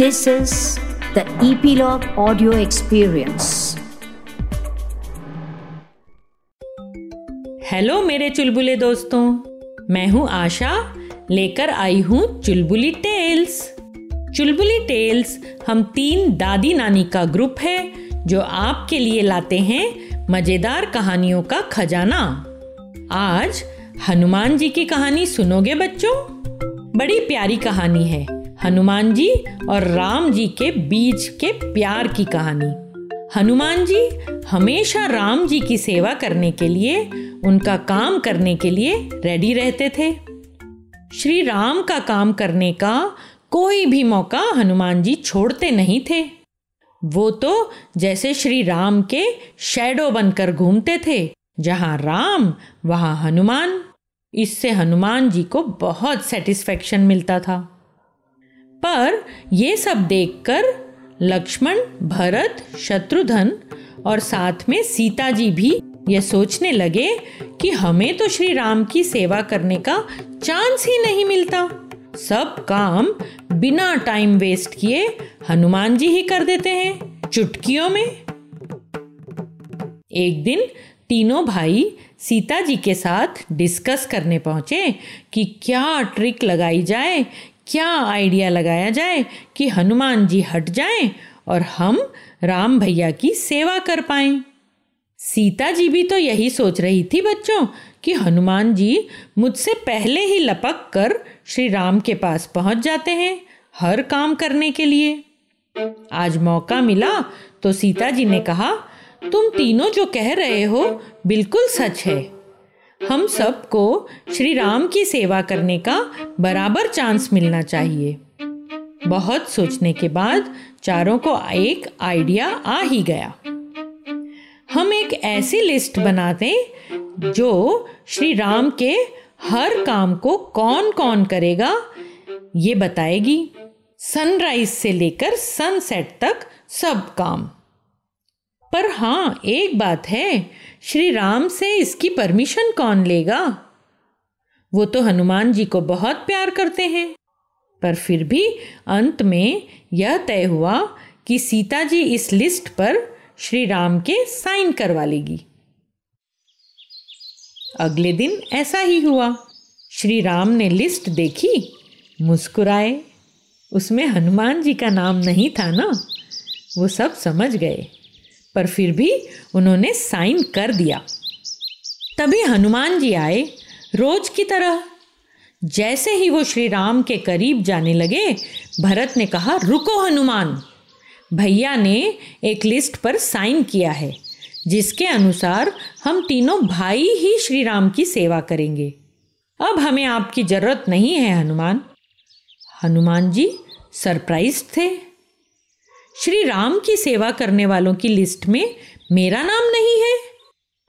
This is the Epilogue Audio Experience. Hello मेरे चुलबुले दोस्तों। मैं हूँ आशा। लेकर आई हूँ चुलबुली टेल्स। चुलबुली टेल्स हम तीन दादी नानी का ग्रुप है, जो आपके लिए लाते हैं मज़ेदार कहानियों का खजाना। आज हनुमान जी की कहानी सुनोगे बच्चों? बड़ी प्यारी कहानी है। हनुमान जी और राम जी के बीच के प्यार की कहानी। हनुमान जी हमेशा राम जी की सेवा करने के लिए, उनका काम करने के लिए रेडी रहते थे। श्री राम का काम करने का कोई भी मौका हनुमान जी छोड़ते नहीं थे। वो तो जैसे श्री राम के शैडो बनकर घूमते थे, जहाँ राम, वहाँ हनुमान। इससे हनुमान जी को बहुत सेटिस्फेक्शन मिलता था। पर ये सब देखकर लक्ष्मण, भरत शत्रुघ्न और साथ में सीता जी भी ये सोचने लगे कि हमें तो श्री राम की सेवा करने का चांस ही नहीं मिलता। सब काम बिना टाइम वेस्ट किए हनुमान जी ही कर देते हैं चुटकियों में। एक दिन तीनों भाई सीता जी के साथ डिस्कस करने पहुँचे कि क्या ट्रिक लगाई जाए क्या आइडिया लगाया जाए कि हनुमान जी हट जाएँ और हम राम भैया की सेवा कर पाएँ? सीता जी भी तो यही सोच रही थी बच्चों कि हनुमान जी मुझसे पहले ही लपक कर श्री राम के पास पहुँच जाते हैं हर काम करने के लिए। आज मौका मिला तो सीता जी ने कहा, तुम तीनों जो कह रहे हो बिल्कुल सच है। हम सबको श्री राम की सेवा करने का बराबर चांस मिलना चाहिए। बहुत सोचने के बाद चारों को एक आइडिया आ ही गया। हम एक ऐसी लिस्ट बनाते जो श्री राम के हर काम को कौन कौन करेगा, ये बताएगी। सनराइज से लेकर सनसेट तक सब काम। पर हाँ एक बात है, श्री राम से इसकी परमिशन कौन लेगा? वो तो हनुमान जी को बहुत प्यार करते हैं। पर फिर भी अंत में यह तय हुआ कि सीता जी इस लिस्ट पर श्री राम के साइन करवा लेगी। अगले दिन ऐसा ही हुआ। श्री राम ने लिस्ट देखी, मुस्कुराए। उसमें हनुमान जी का नाम नहीं था ना? वो सब समझ गए। पर फिर भी उन्होंने साइन कर दिया। तभी हनुमान जी आए, रोज की तरह। जैसे ही वो श्री राम के करीब जाने लगे, भरत ने कहा, रुको हनुमान। भैया ने एक लिस्ट पर साइन किया है, जिसके अनुसार हम तीनों भाई ही श्री राम की सेवा करेंगे। अब हमें आपकी ज़रूरत नहीं है, हनुमान। हनुमान जी सरप्राइज़ थे। श्री राम की सेवा करने वालों की लिस्ट में मेरा नाम नहीं है?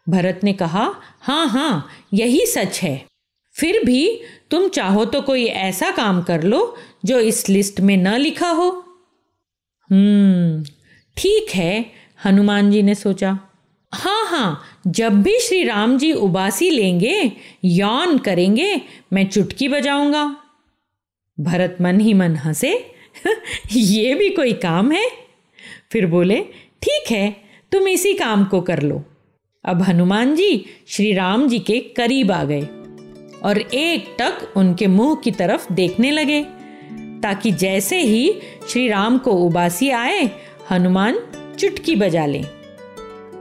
भरत ने कहा हाँ हाँ यही सच है। फिर भी तुम चाहो तो कोई ऐसा काम कर लो जो इस लिस्ट में न लिखा हो। हम्म ठीक है, हनुमान जी ने सोचा। हाँ हाँ जब भी श्री राम जी उबासी लेंगे, यौन करेंगे, मैं चुटकी बजाऊँगा। भरत मन ही मन हंसे, ये भी कोई काम है? फिर बोले, ठीक है, तुम इसी काम को कर लो। अब हनुमान जी श्री राम जी के करीब आ गए और एक टक उनके मुँह की तरफ़ देखने लगे। ताकि जैसे ही श्री राम को उबासी आए, हनुमान चुटकी बजा लें।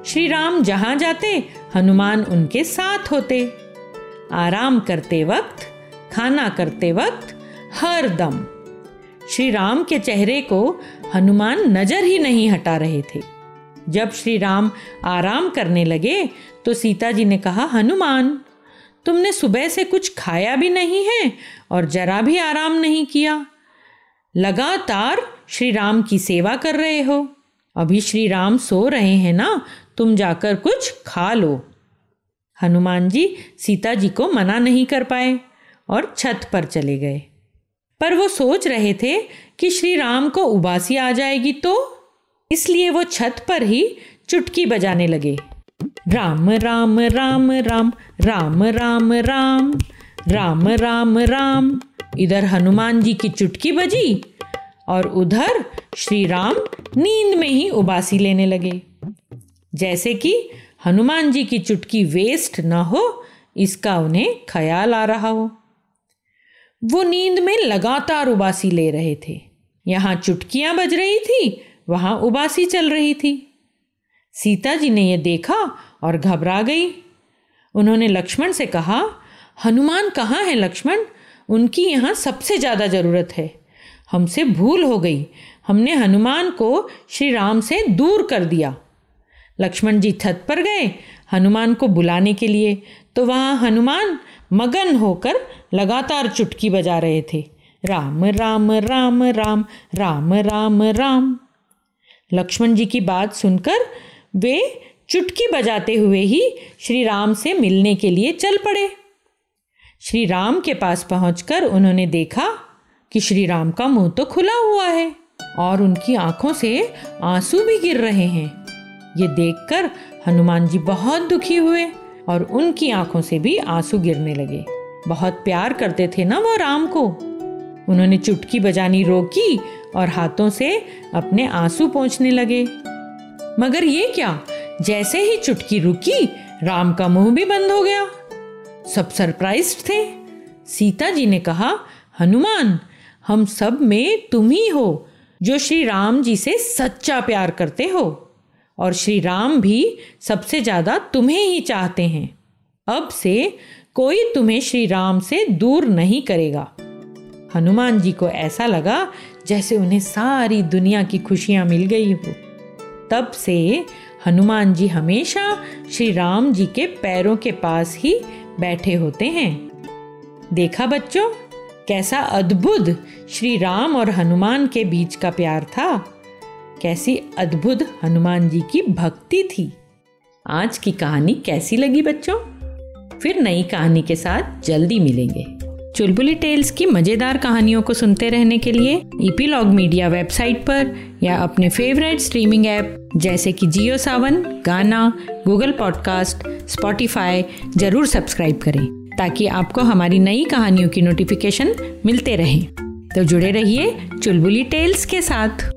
श्री राम जहाँ जाते, हनुमान उनके साथ होते। आराम करते वक्त, खाना करते वक्त हर दम श्री राम के चेहरे को हनुमान नज़र ही नहीं हटा रहे थे। जब श्री राम आराम करने लगे तो सीता जी ने कहा, हनुमान, तुमने सुबह से कुछ खाया भी नहीं है और जरा भी आराम नहीं किया। लगातार श्री राम की सेवा कर रहे हो। अभी श्री राम सो रहे हैं ना, तुम जाकर कुछ खा लो हनुमान जी सीता जी को मना नहीं कर पाए और छत पर चले गए। पर वो सोच रहे थे कि श्री राम को उबासी आ जाएगी तो? इसलिए वो छत पर ही चुटकी बजाने लगे। राम राम राम राम राम राम राम राम राम राम। इधर हनुमान जी की चुटकी बजी और उधर श्री राम नींद में ही उबासी लेने लगे। जैसे कि हनुमान जी की चुटकी वेस्ट न हो, इसका उन्हें ख्याल आ रहा हो। वो नींद में लगातार उबासी ले रहे थे। यहाँ चुटकियाँ बज रही थी, वहाँ उबासी चल रही थी। सीता जी ने यह देखा और घबरा गई। उन्होंने लक्ष्मण से कहा, हनुमान कहाँ है लक्ष्मण? उनकी यहाँ सबसे ज़्यादा ज़रूरत है। हमसे भूल हो गई। हमने हनुमान को श्री राम से दूर कर दिया। लक्ष्मण जी छत पर गए हनुमान को बुलाने के लिए। तो वहाँ हनुमान मगन होकर लगातार चुटकी बजा रहे थे। राम राम राम राम राम राम राम। लक्ष्मण जी की बात सुनकर वे चुटकी बजाते हुए ही श्री राम से मिलने के लिए चल पड़े। श्री राम के पास पहुंचकर उन्होंने देखा कि श्री राम का मुँह तो खुला हुआ है और उनकी आँखों से आँसू भी गिर रहे हैं। ये देखकर हनुमान जी बहुत दुखी हुए। और उनकी आँखों से भी आँसू गिरने लगे। बहुत प्यार करते थे ना वो राम को? उन्होंने चुटकी बजानी रोकी और हाथों से अपने आँसू पोंछने लगे। मगर ये क्या? जैसे ही चुटकी रुकी, राम का मुँह भी बंद हो गया। सब सरप्राइज़ थे। सीता जी ने कहा, हनुमान, हम सब में तुम ही हो, जो श्री राम जी से सच्चा प्यार करते हो। और श्री राम भी सबसे ज़्यादा तुम्हें ही चाहते हैं। अब से कोई तुम्हें श्री राम से दूर नहीं करेगा। हनुमान जी को ऐसा लगा जैसे उन्हें सारी दुनिया की खुशियाँ मिल गई हो। तब से हनुमान जी हमेशा श्री राम जी के पैरों के पास ही बैठे होते हैं। देखा बच्चों, कैसा अद्भुत श्री राम और हनुमान के बीच का प्यार था। कैसी अद्भुत हनुमान जी की भक्ति थी। आज की कहानी कैसी लगी बच्चों? फिर नई कहानी के साथ जल्दी मिलेंगे। चुलबुली टेल्स की मज़ेदार कहानियों को सुनते रहने के लिए ईपीलॉग मीडिया वेबसाइट पर या अपने फेवरेट स्ट्रीमिंग ऐप जैसे कि Jio Saavn Gaana Google podcast Spotify ज़रूर सब्सक्राइब करें ताकि आपको हमारी नई कहानियों की नोटिफिकेशन मिलते रहें। तो जुड़े रहिए चुलबुली टेल्स के साथ।